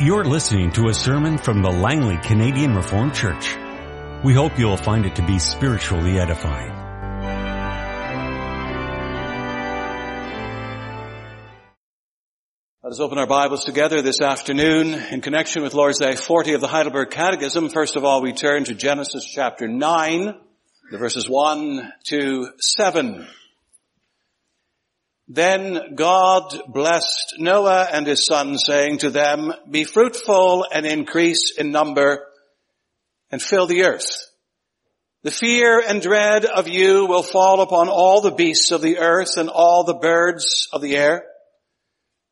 You're listening to a sermon from the Langley Canadian Reformed Church. We hope you'll find it to be spiritually edifying. Let us open our Bibles together this afternoon in connection with Lord's Day 40 of the Heidelberg Catechism. First of all, we turn to Genesis chapter 9, the verses 1 to 7. Then God blessed Noah and his sons saying to them, be fruitful and increase in number and fill the earth. The fear and dread of you will fall upon all the beasts of the earth and all the birds of the air,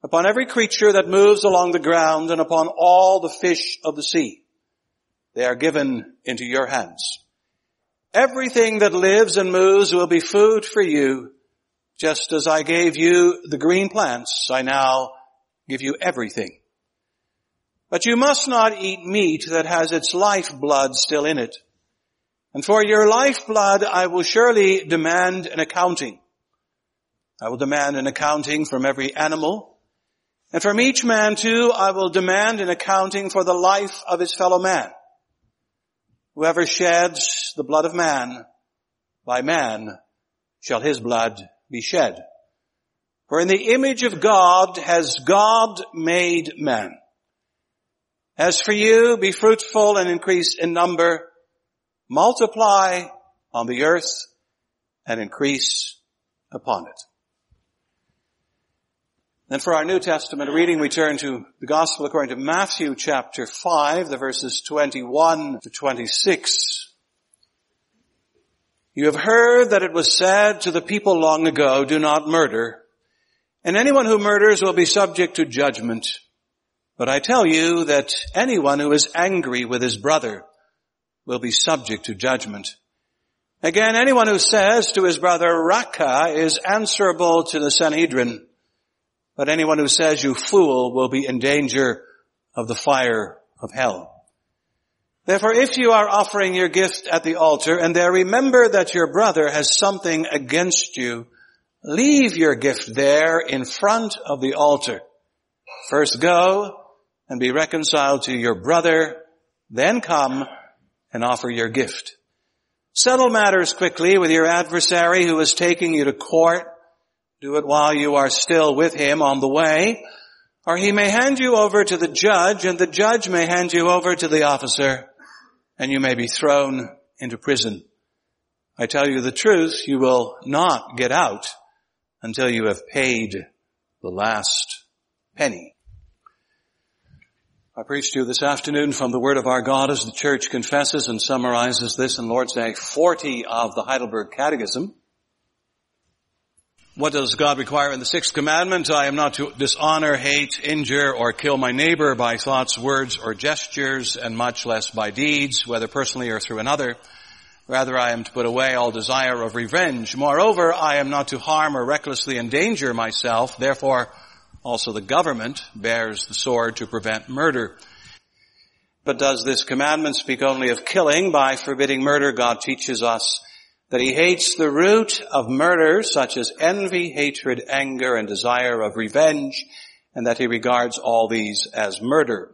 upon every creature that moves along the ground and upon all the fish of the sea. They are given into your hands. Everything that lives and moves will be food for you just as I gave you the green plants, I now give you everything. But you must not eat meat that has its lifeblood still in it. And for your lifeblood I will surely demand an accounting. I will demand an accounting from every animal. And from each man too I will demand an accounting for the life of his fellow man. Whoever sheds the blood of man, by man shall his blood be shed. For in the image of God has God made man. As for you, be fruitful and increase in number, multiply on the earth and increase upon it. Then for our New Testament reading, we turn to the Gospel according to Matthew chapter 5, the verses 21 to 26. You have heard that it was said to the people long ago, do not murder. And anyone who murders will be subject to judgment. But I tell you that anyone who is angry with his brother will be subject to judgment. Again, anyone who says to his brother, Raca, is answerable to the Sanhedrin. But anyone who says, you fool, will be in danger of the fire of hell. Therefore, if you are offering your gift at the altar and there remember that your brother has something against you, leave your gift there in front of the altar. First go and be reconciled to your brother, then come and offer your gift. Settle matters quickly with your adversary who is taking you to court. Do it while you are still with him on the way, or he may hand you over to the judge and the judge may hand you over to the officer and you may be thrown into prison. I tell you the truth, you will not get out until you have paid the last penny. I preach to you this afternoon from the Word of our God as the Church confesses and summarizes this in Lord's Day 40 of the Heidelberg Catechism. What does God require in the sixth commandment? I am not to dishonor, hate, injure, or kill my neighbor by thoughts, words, or gestures, and much less by deeds, whether personally or through another. Rather, I am to put away all desire of revenge. Moreover, I am not to harm or recklessly endanger myself. Therefore, also the government bears the sword to prevent murder. But does this commandment speak only of killing? By forbidding murder, God teaches us that he hates the root of murder such as envy, hatred, anger, and desire of revenge, and that he regards all these as murder.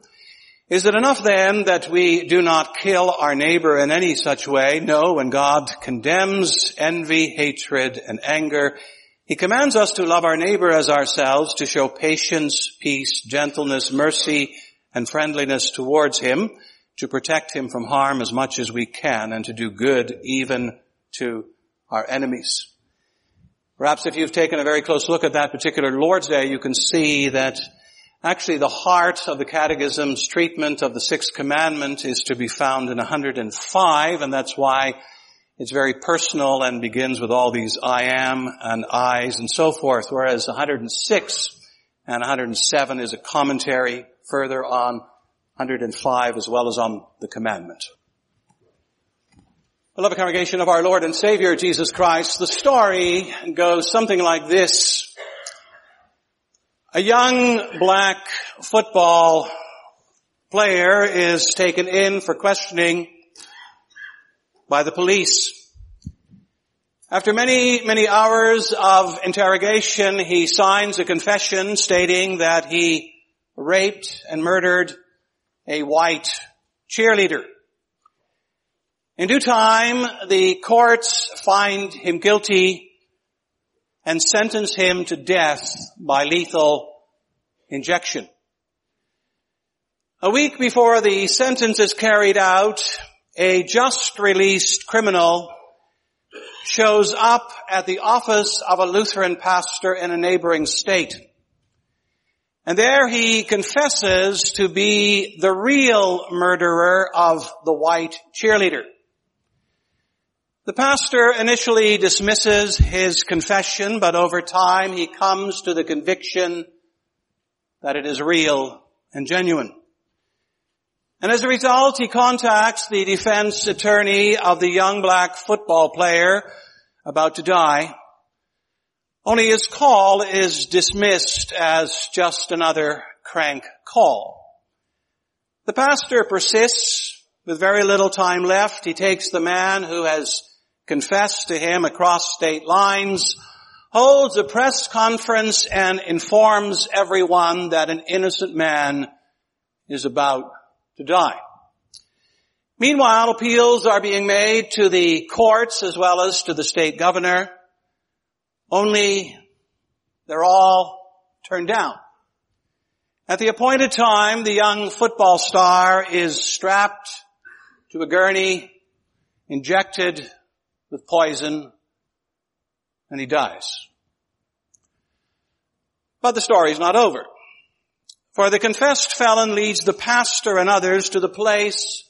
Is it enough then that we do not kill our neighbor in any such way? No, when God condemns envy, hatred, and anger, he commands us to love our neighbor as ourselves, to show patience, peace, gentleness, mercy, and friendliness towards him, to protect him from harm as much as we can, and to do good even to our enemies. Perhaps if you've taken a very close look at that particular Lord's Day, you can see that actually the heart of the Catechism's treatment of the Sixth Commandment is to be found in 105, and that's why it's very personal and begins with all these I am and I's and so forth, whereas 106 and 107 is a commentary further on 105 as well as on the commandment. Beloved congregation of our Lord and Savior Jesus Christ, the story goes something like this. A young black football player is taken in for questioning by the police. After many, many hours of interrogation, he signs a confession stating that he raped and murdered a white cheerleader. In due time, the courts find him guilty and sentence him to death by lethal injection. A week before the sentence is carried out, a just released criminal shows up at the office of a Lutheran pastor in a neighboring state. And there he confesses to be the real murderer of the white cheerleader. The pastor initially dismisses his confession, but over time he comes to the conviction that it is real and genuine. And as a result, he contacts the defense attorney of the young black football player about to die. Only his call is dismissed as just another crank call. The pastor persists with very little time left. He takes the man who has confessed to him across state lines, holds a press conference and informs everyone that an innocent man is about to die. Meanwhile, appeals are being made to the courts as well as to the state governor. Only they're all turned down. At the appointed time, the young football star is strapped to a gurney, injected with poison, and he dies. But the story is not over. For the confessed felon leads the pastor and others to the place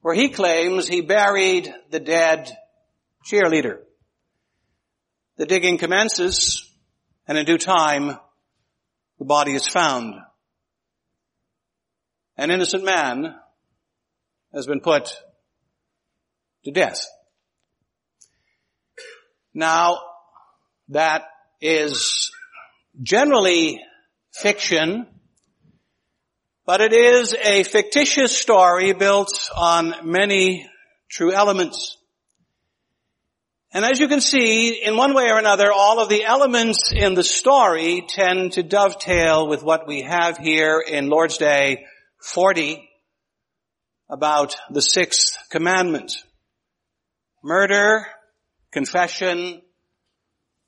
where he claims he buried the dead cheerleader. The digging commences and in due time the body is found. An innocent man has been put to death. Now, that is generally fiction but it is a fictitious story built on many true elements. And as you can see, in one way or another, all of the elements in the story tend to dovetail with what we have here in Lord's Day 40 about the sixth commandment. Murder, confession,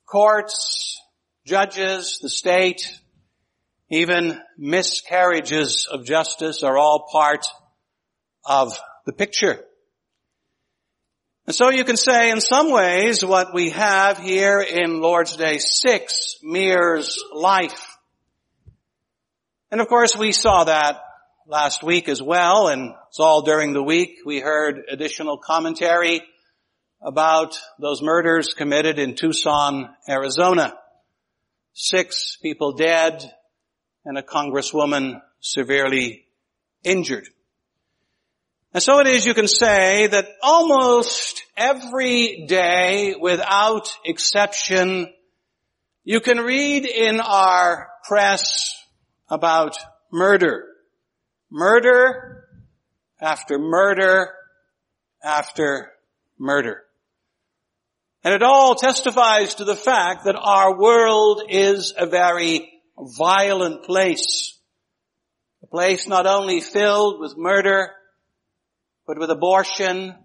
courts, judges, the state, even miscarriages of justice are all part of the picture. And so you can say in some ways what we have here in Lord's Day 6 mirrors life. And of course we saw that last week as well and it's all during the week. We heard additional commentary about those murders committed in Tucson, Arizona. Six people dead, and a congresswoman severely injured. And so it is you can say that almost every day without exception, you can read in our press about murder. Murder after murder after murder. And it all testifies to the fact that our world is a very violent place. A place not only filled with murder, but with abortion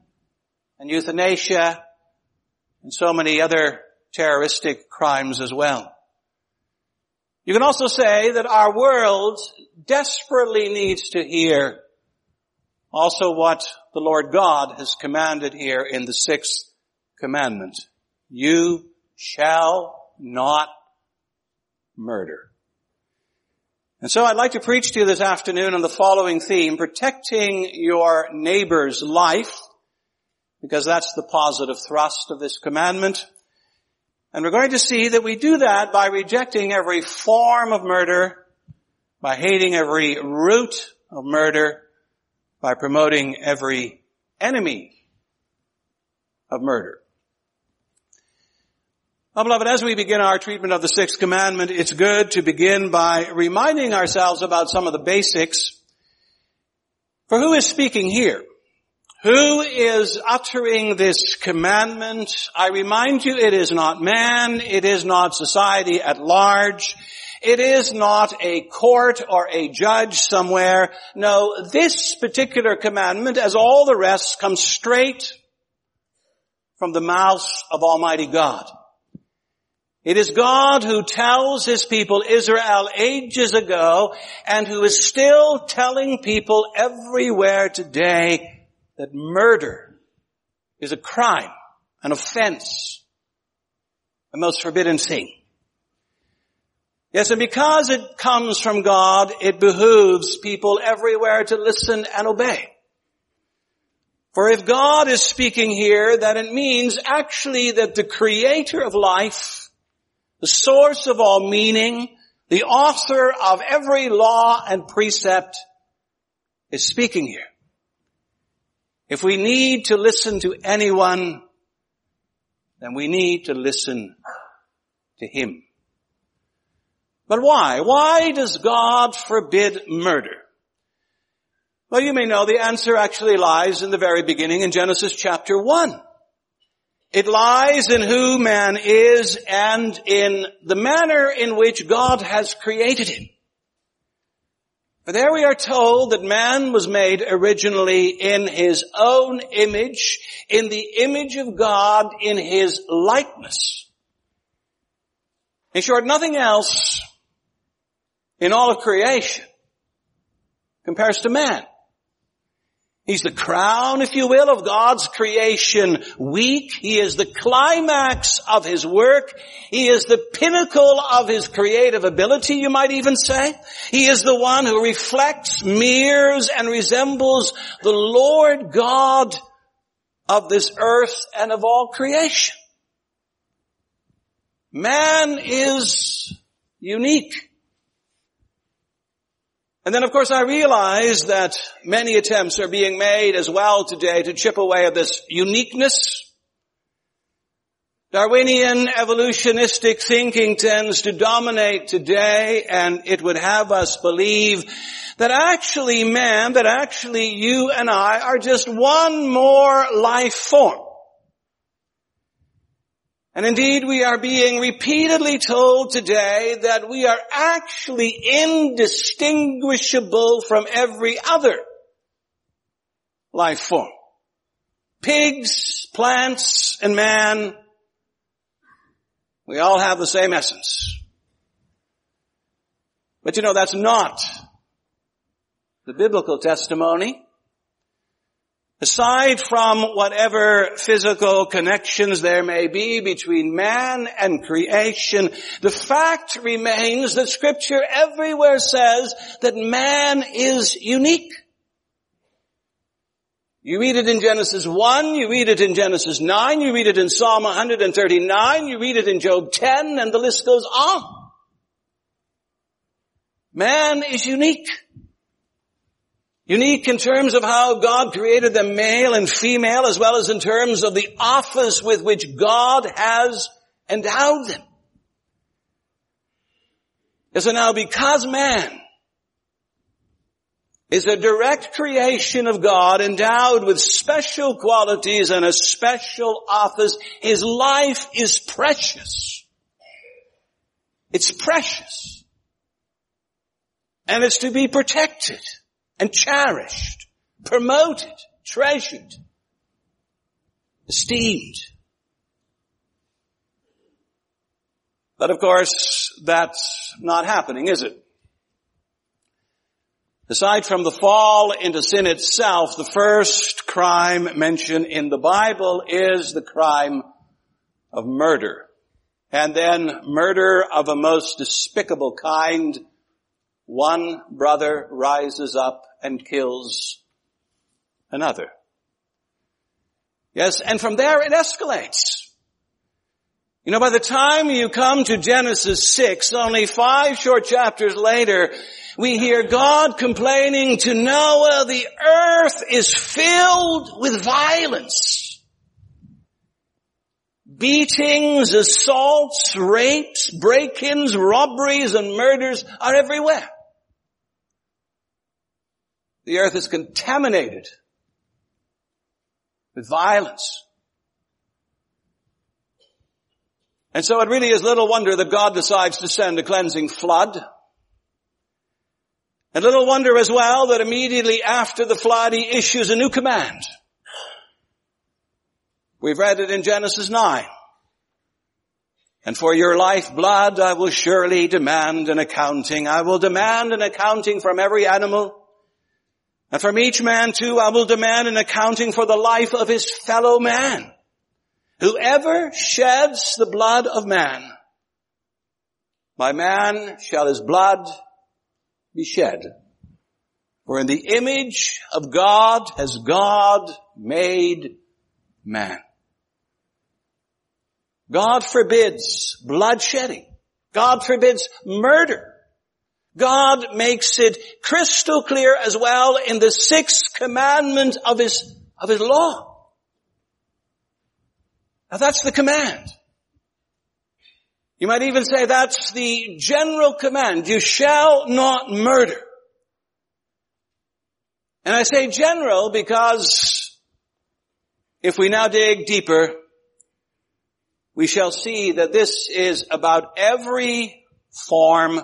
and euthanasia and so many other terroristic crimes as well. You can also say that our world desperately needs to hear also what the Lord God has commanded here in the sixth commandment. You shall not murder. And so I'd like to preach to you this afternoon on the following theme, protecting your neighbor's life, because that's the positive thrust of this commandment. And we're going to see that we do that by rejecting every form of murder, by hating every root of murder, by promoting every enemy of murder. Well, beloved, as we begin our treatment of the sixth commandment, it's good to begin by reminding ourselves about some of the basics. For who is speaking here? Who is uttering this commandment? I remind you, it is not man, it is not society at large, It is not a court or a judge somewhere. No, this particular commandment, as all the rest, comes straight from the mouth of Almighty God. It is God who tells His people Israel ages ago and who is still telling people everywhere today that murder is a crime, an offense, a most forbidden thing. Yes, and because it comes from God, it behooves people everywhere to listen and obey. For if God is speaking here, then it means actually that the creator of life, the source of all meaning, the author of every law and precept is speaking here. If we need to listen to anyone, then we need to listen to him. But why? Why does God forbid murder? Well, you may know the answer actually lies in the very beginning in Genesis chapter 1. It lies in who man is and in the manner in which God has created him. For there we are told that man was made originally in his own image, in the image of God, in his likeness. In short, nothing else in all of creation compares to man. He's the crown, if you will, of God's creation week. He is the climax of His work. He is the pinnacle of His creative ability, you might even say. He is the one who reflects, mirrors, and resembles the Lord God of this earth and of all creation. Man is unique. And then of course I realize that many attempts are being made as well today to chip away at this uniqueness. Darwinian evolutionistic thinking tends to dominate today and it would have us believe that actually man, that actually you and I are just one more life form. And indeed we are being repeatedly told today that we are actually indistinguishable from every other life form. Pigs, plants, and man, we all have the same essence. But you know, that's not the biblical testimony. Aside from whatever physical connections there may be between man and creation, the fact remains that scripture everywhere says that man is unique. You read it in Genesis 1, you read it in Genesis 9, you read it in Psalm 139, you read it in Job 10, and the list goes on. Man is unique. Unique in terms of how God created them male and female as well as in terms of the office with which God has endowed them. And so now because man is a direct creation of God endowed with special qualities and a special office, his life is precious. It's precious. And it's to be protected and cherished, promoted, treasured, esteemed. But of course, that's not happening, is it? Aside from the fall into sin itself, the first crime mentioned in the Bible is the crime of murder. And then murder of a most despicable kind one brother rises up and kills another. Yes, and from there it escalates. You know, by the time you come to Genesis 6, only five short chapters later, we hear God complaining to Noah, the earth is filled with violence. Beatings, assaults, rapes, break-ins, robberies, and murders are everywhere. The earth is contaminated with violence. And so it really is little wonder that God decides to send a cleansing flood. And little wonder as well that immediately after the flood he issues a new command. We've read it in Genesis 9. And for your life blood I will surely demand an accounting. I will demand an accounting from every animal. And from each man too I will demand an accounting for the life of his fellow man. Whoever sheds the blood of man, by man shall his blood be shed. For in the image of God has God made man. God forbids bloodshedding. God forbids murder. God makes it crystal clear as well in the sixth commandment of his, of his law. Now that's the command. You might even say that's the general command. You shall not murder. And I say general because if we now dig deeper, we shall see that this is about every form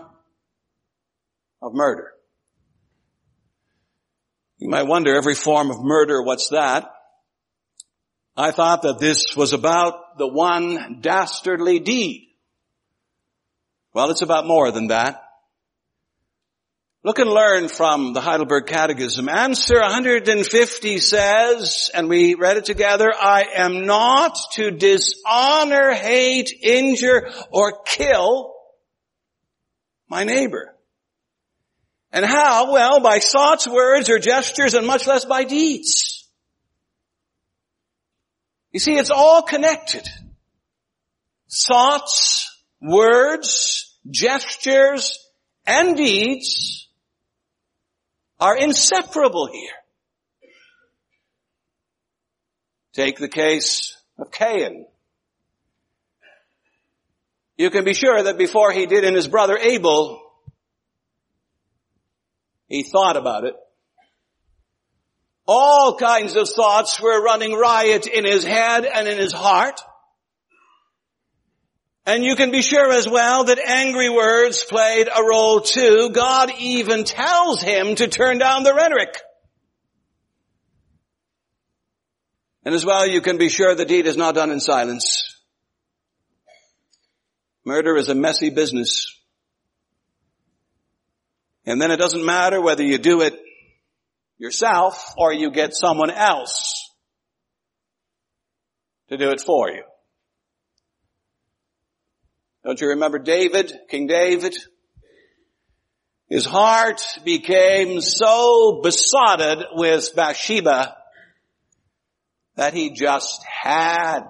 of murder. You might wonder, every form of murder, what's that? I thought that this was about the one dastardly deed. Well, it's about more than that. Look and learn from the Heidelberg Catechism. Answer 150 says, and we read it together, I am not to dishonor, hate, injure, or kill my neighbor. And how? Well, by thoughts, words, or gestures, and much less by deeds. You see, it's all connected. Thoughts, words, gestures, and deeds are inseparable here. Take the case of Cain. You can be sure that before he did in his brother Abel, he thought about it. All kinds of thoughts were running riot in his head and in his heart. And you can be sure as well that angry words played a role too. God even tells him to turn down the rhetoric. And as well, you can be sure the deed is not done in silence. Murder is a messy business. And then it doesn't matter whether you do it yourself or you get someone else to do it for you. Don't you remember David, King David? His heart became so besotted with Bathsheba that he just had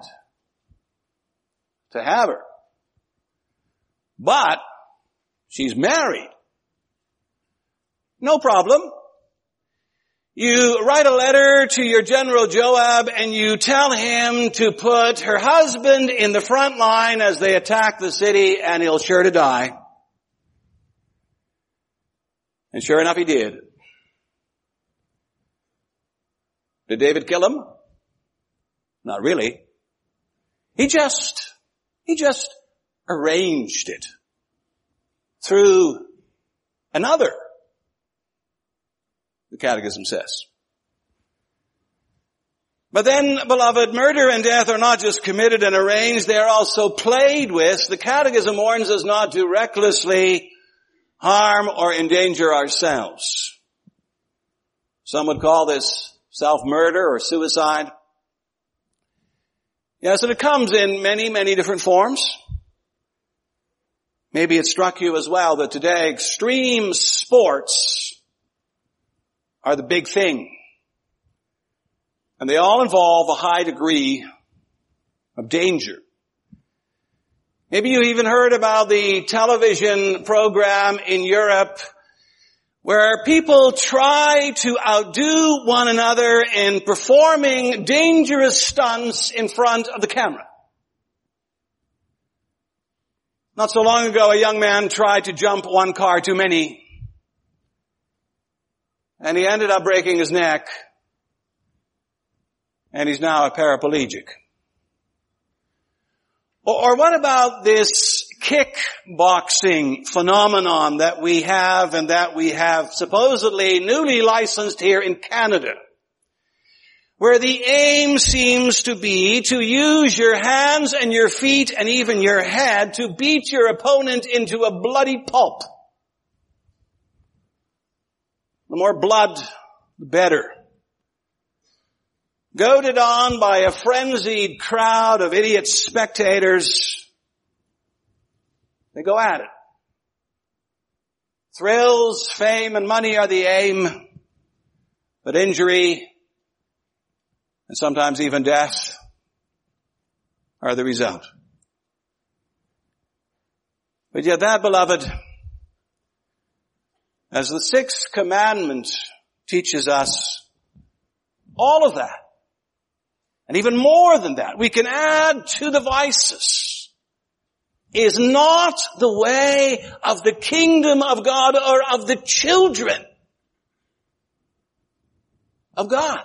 to have her. But she's married. No problem. You write a letter to your general Joab and you tell him to put her husband in the front line as they attack the city and he'll sure to die. And sure enough he did. Did David kill him? Not really. He just, he just arranged it through another the Catechism says. But then, beloved, murder and death are not just committed and arranged, they are also played with. The Catechism warns us not to recklessly harm or endanger ourselves. Some would call this self-murder or suicide. Yes, and it comes in many, many different forms. Maybe it struck you as well that today extreme sports are the big thing. And they all involve a high degree of danger. Maybe you even heard about the television program in Europe where people try to outdo one another in performing dangerous stunts in front of the camera. Not so long ago, a young man tried to jump one car too many and he ended up breaking his neck. And he's now a paraplegic. Or what about this kickboxing phenomenon that we have and that we have supposedly newly licensed here in Canada? Where the aim seems to be to use your hands and your feet and even your head to beat your opponent into a bloody pulp. The more blood, the better. Goaded on by a frenzied crowd of idiot spectators, they go at it. Thrills, fame, and money are the aim, but injury, and sometimes even death, are the result. But yet that, beloved, as the sixth commandment teaches us, all of that and even more than that, we can add to the vices is not the way of the kingdom of God or of the children of God.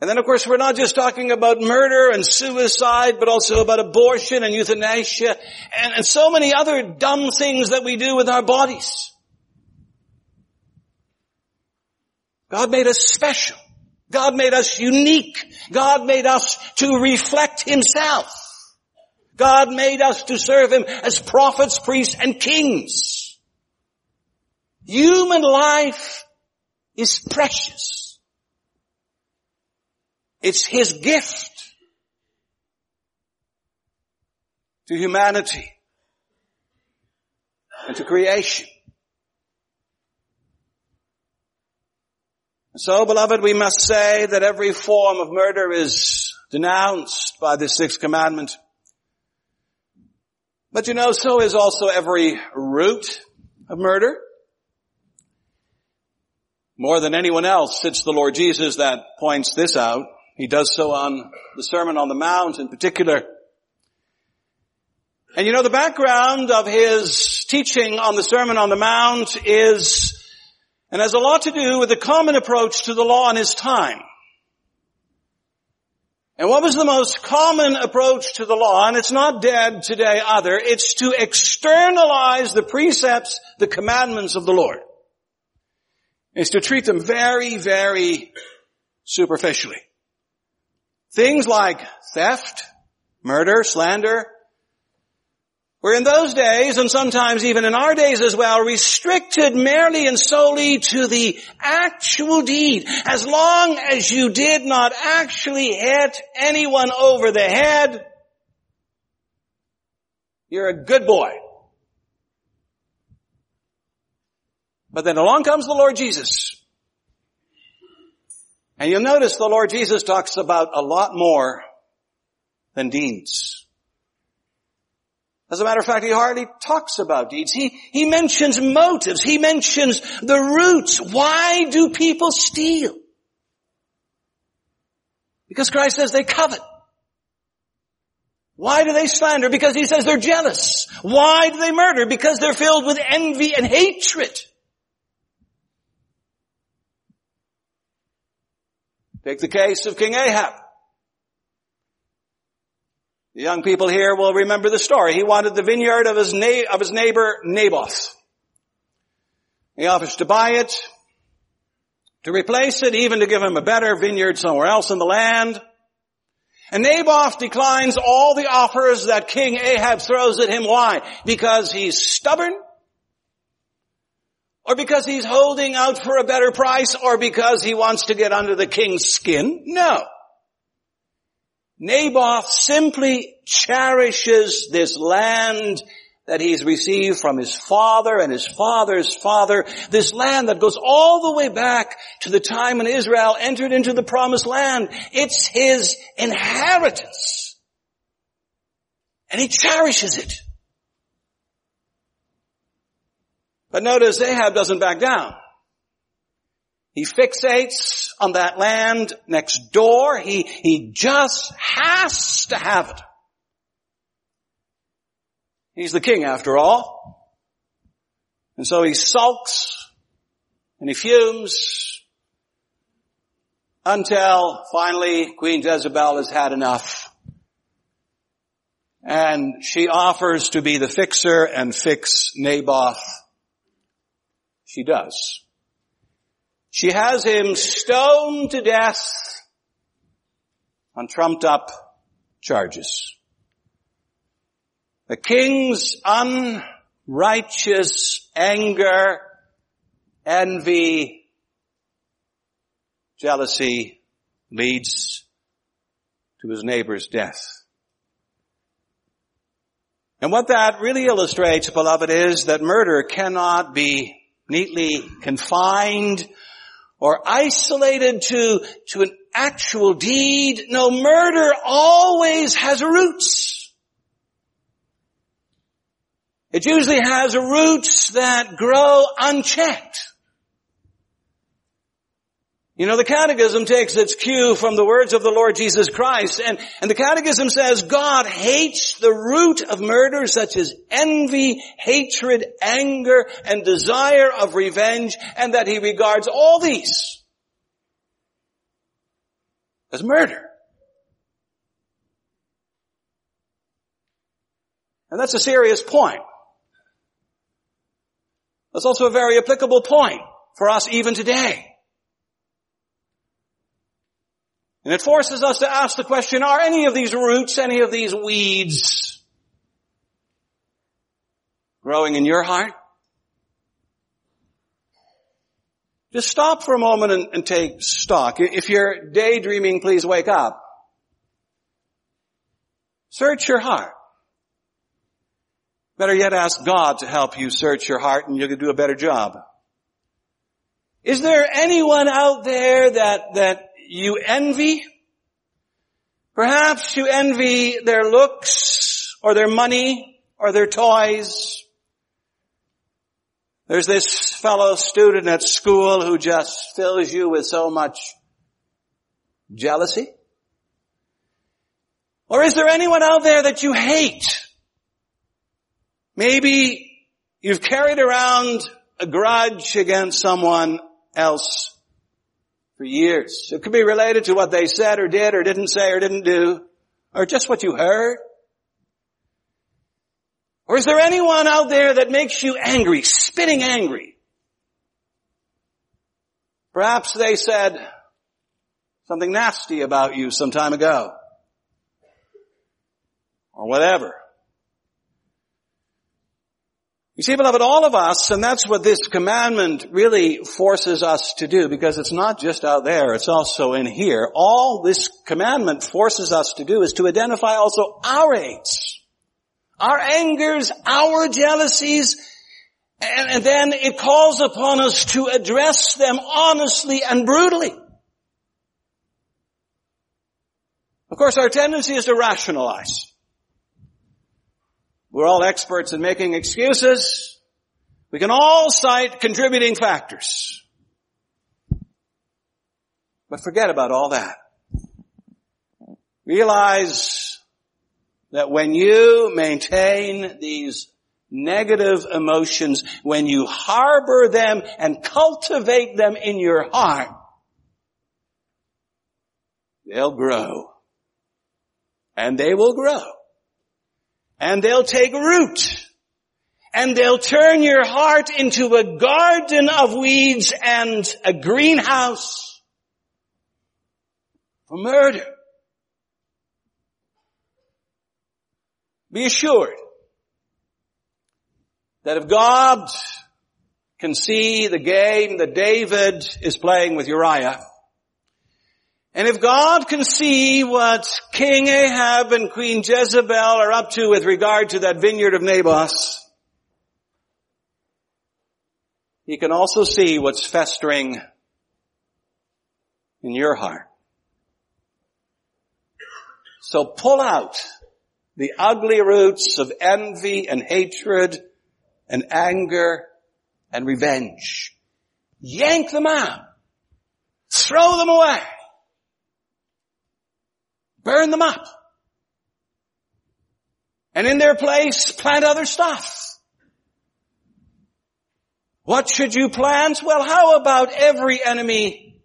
And then of course we're not just talking about murder and suicide, but also about abortion and euthanasia and, and so many other dumb things that we do with our bodies. God made us special. God made us unique. God made us to reflect Himself. God made us to serve Him as prophets, priests, and kings. Human life is precious. It's His gift to humanity and to creation. So, beloved, we must say that every form of murder is denounced by the sixth commandment. But you know, so is also every root of murder. More than anyone else, it's the Lord Jesus that points this out. He does so on the Sermon on the Mount in particular. And you know, the background of his teaching on the Sermon on the Mount is and has a lot to do with the common approach to the law in his time. And what was the most common approach to the law? And it's not dead today either. It's to externalize the precepts, the commandments of the Lord. It's to treat them very, very superficially. Things like theft, murder, slander, were in those days, and sometimes even in our days as well, restricted merely and solely to the actual deed. As long as you did not actually hit anyone over the head, you're a good boy. But then along comes the Lord Jesus. And you'll notice the Lord Jesus talks about a lot more than deeds. As a matter of fact, he hardly talks about deeds. He, he mentions motives. He mentions the roots. Why do people steal? Because Christ says they covet. Why do they slander? Because he says they're jealous. Why do they murder? Because they're filled with envy and hatred. Take the case of King Ahab. The young people here will remember the story. He wanted the vineyard of his, na- of his neighbor Naboth. He offers to buy it, to replace it, even to give him a better vineyard somewhere else in the land. And Naboth declines all the offers that King Ahab throws at him. Why? Because he's stubborn? Or because he's holding out for a better price? Or because he wants to get under the king's skin? No. Naboth simply cherishes this land that he's received from his father and his father's father, this land that goes all the way back to the time when Israel entered into the promised land. It's his inheritance. And he cherishes it. But notice Ahab doesn't back down. He fixates on that land next door. He, he just has to have it. He's the king after all. And so he sulks and he fumes until finally Queen Jezebel has had enough and she offers to be the fixer and fix Naboth. She does. She has him stoned to death on trumped up charges. The king's unrighteous anger, envy, jealousy leads to his neighbor's death. And what that really illustrates, beloved, is that murder cannot be neatly confined or isolated to, to an actual deed. No, murder always has roots. It usually has roots that grow unchecked. You know, the Catechism takes its cue from the words of the Lord Jesus Christ, and, and the Catechism says God hates the root of murder such as envy, hatred, anger, and desire of revenge, and that He regards all these as murder. And that's a serious point. That's also a very applicable point for us even today. And it forces us to ask the question, are any of these roots, any of these weeds growing in your heart? Just stop for a moment and, and take stock. If you're daydreaming, please wake up. Search your heart. Better yet, ask God to help you search your heart and you can do a better job. Is there anyone out there that, that you envy. Perhaps you envy their looks or their money or their toys. There's this fellow student at school who just fills you with so much jealousy. Or is there anyone out there that you hate? Maybe you've carried around a grudge against someone else for years. It could be related to what they said or did or didn't say or didn't do, or just what you heard. Or is there anyone out there that makes you angry, spitting angry? Perhaps they said something nasty about you some time ago. Or whatever. You see, beloved, all of us, and that's what this commandment really forces us to do, because it's not just out there, it's also in here. All this commandment forces us to do is to identify also our hates, our angers, our jealousies, and, and then it calls upon us to address them honestly and brutally. Of course, our tendency is to rationalize. We're all experts in making excuses. We can all cite contributing factors. But forget about all that. Realize that when you maintain these negative emotions, when you harbor them and cultivate them in your heart, they'll grow. And they will grow and they'll take root and they'll turn your heart into a garden of weeds and a greenhouse for murder. Be assured that if God can see the game that David is playing with Uriah, and if God can see what King Ahab and Queen Jezebel are up to with regard to that vineyard of Naboth, he can also see what's festering in your heart. So pull out the ugly roots of envy and hatred and anger and revenge. Yank them out. Throw them away. Burn them up. And in their place, plant other stuff. What should you plant? Well, how about every enemy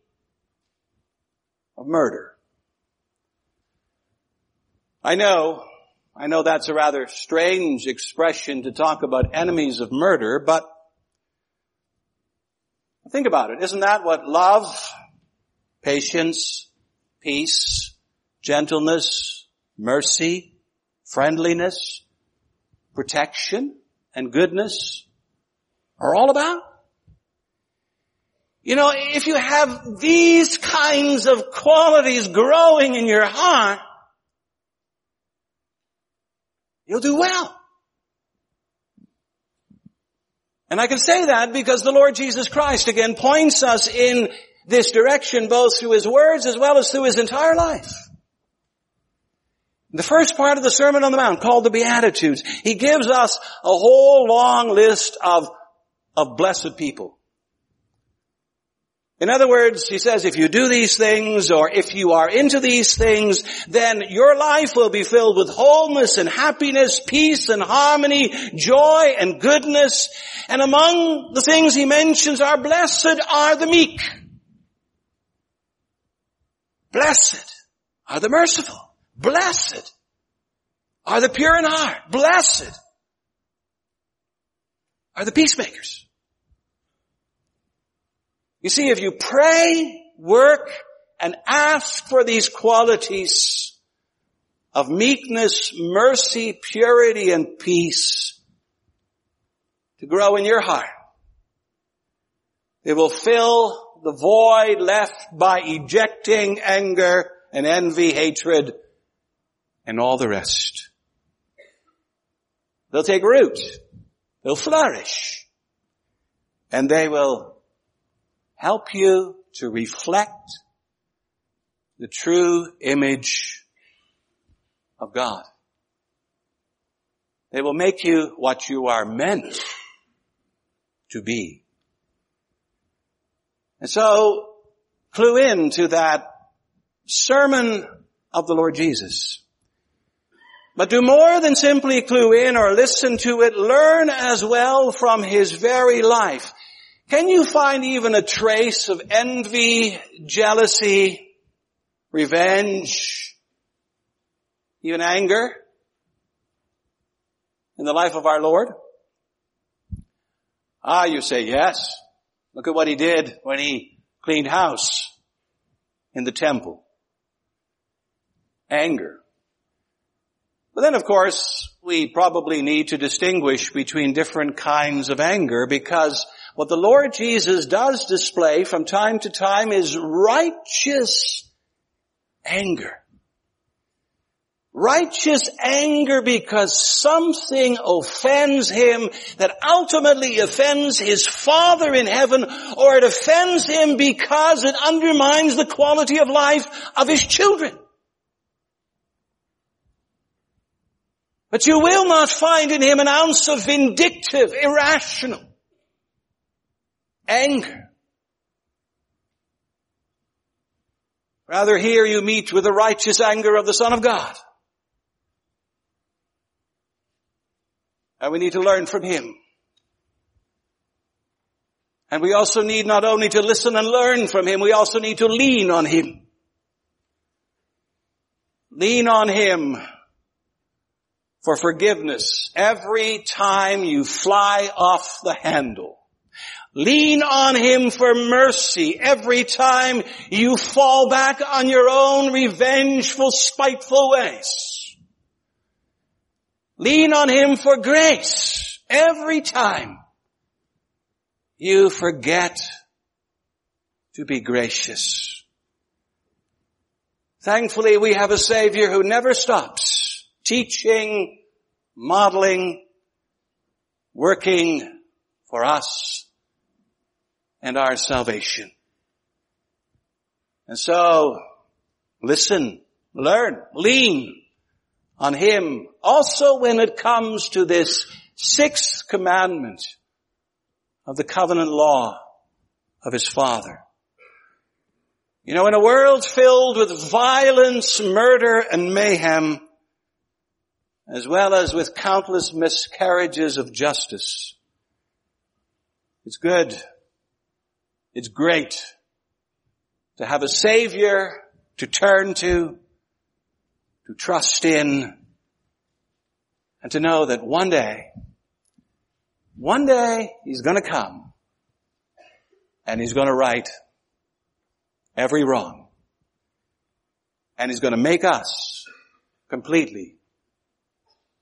of murder? I know, I know that's a rather strange expression to talk about enemies of murder, but think about it. Isn't that what love, patience, peace, gentleness, mercy, friendliness, protection, and goodness are all about? You know, if you have these kinds of qualities growing in your heart, you'll do well. And I can say that because the Lord Jesus Christ again points us in this direction both through His words as well as through His entire life. The first part of the Sermon on the Mount called the Beatitudes, He gives us a whole long list of, of blessed people. In other words, he says, if you do these things or if you are into these things, then your life will be filled with wholeness and happiness, peace and harmony, joy and goodness. And among the things he mentions are blessed are the meek. Blessed are the merciful. Blessed are the pure in heart. Blessed are the peacemakers. You see, if you pray, work, and ask for these qualities of meekness, mercy, purity, and peace to grow in your heart, it will fill the void left by ejecting anger and envy, hatred, and all the rest. They'll take root. They'll flourish. And they will help you to reflect the true image of God. They will make you what you are meant to be. And so, clue in to that sermon of the Lord Jesus. But do more than simply clue in or listen to it, learn as well from His very life. Can you find even a trace of envy, jealousy, revenge, even anger in the life of our Lord? Ah, you say yes. Look at what he did when he cleaned house in the temple. Anger. But then of course, we probably need to distinguish between different kinds of anger because what the Lord Jesus does display from time to time is righteous anger. Righteous anger because something offends him that ultimately offends his Father in heaven or it offends him because it undermines the quality of life of his children. But you will not find in him an ounce of vindictive, irrational, anger. Rather here you meet with the righteous anger of the Son of God. And we need to learn from Him. And we also need not only to listen and learn from Him, we also need to lean on Him. Lean on Him for forgiveness every time you fly off the handle. Lean on Him for mercy every time you fall back on your own revengeful, spiteful ways. Lean on Him for grace every time you forget to be gracious. Thankfully we have a Savior who never stops teaching, modeling, working for us and our salvation. And so, listen, learn, lean on Him. Also when it comes to this sixth commandment of the covenant law of His Father. You know, in a world filled with violence, murder, and mayhem, as well as with countless miscarriages of justice, it's good it's great to have a savior to turn to, to trust in, And to know that one day, one day He's gonna come and He's gonna right every wrong. And He's gonna make us completely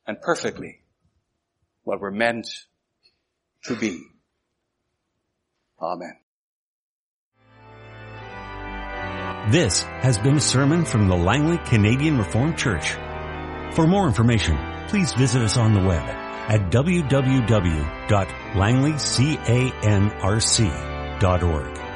and perfectly what we're meant to be. Amen. This has been a sermon from the Langley Canadian Reformed Church. For more information, please visit us on the web at www.langleycanrc.org.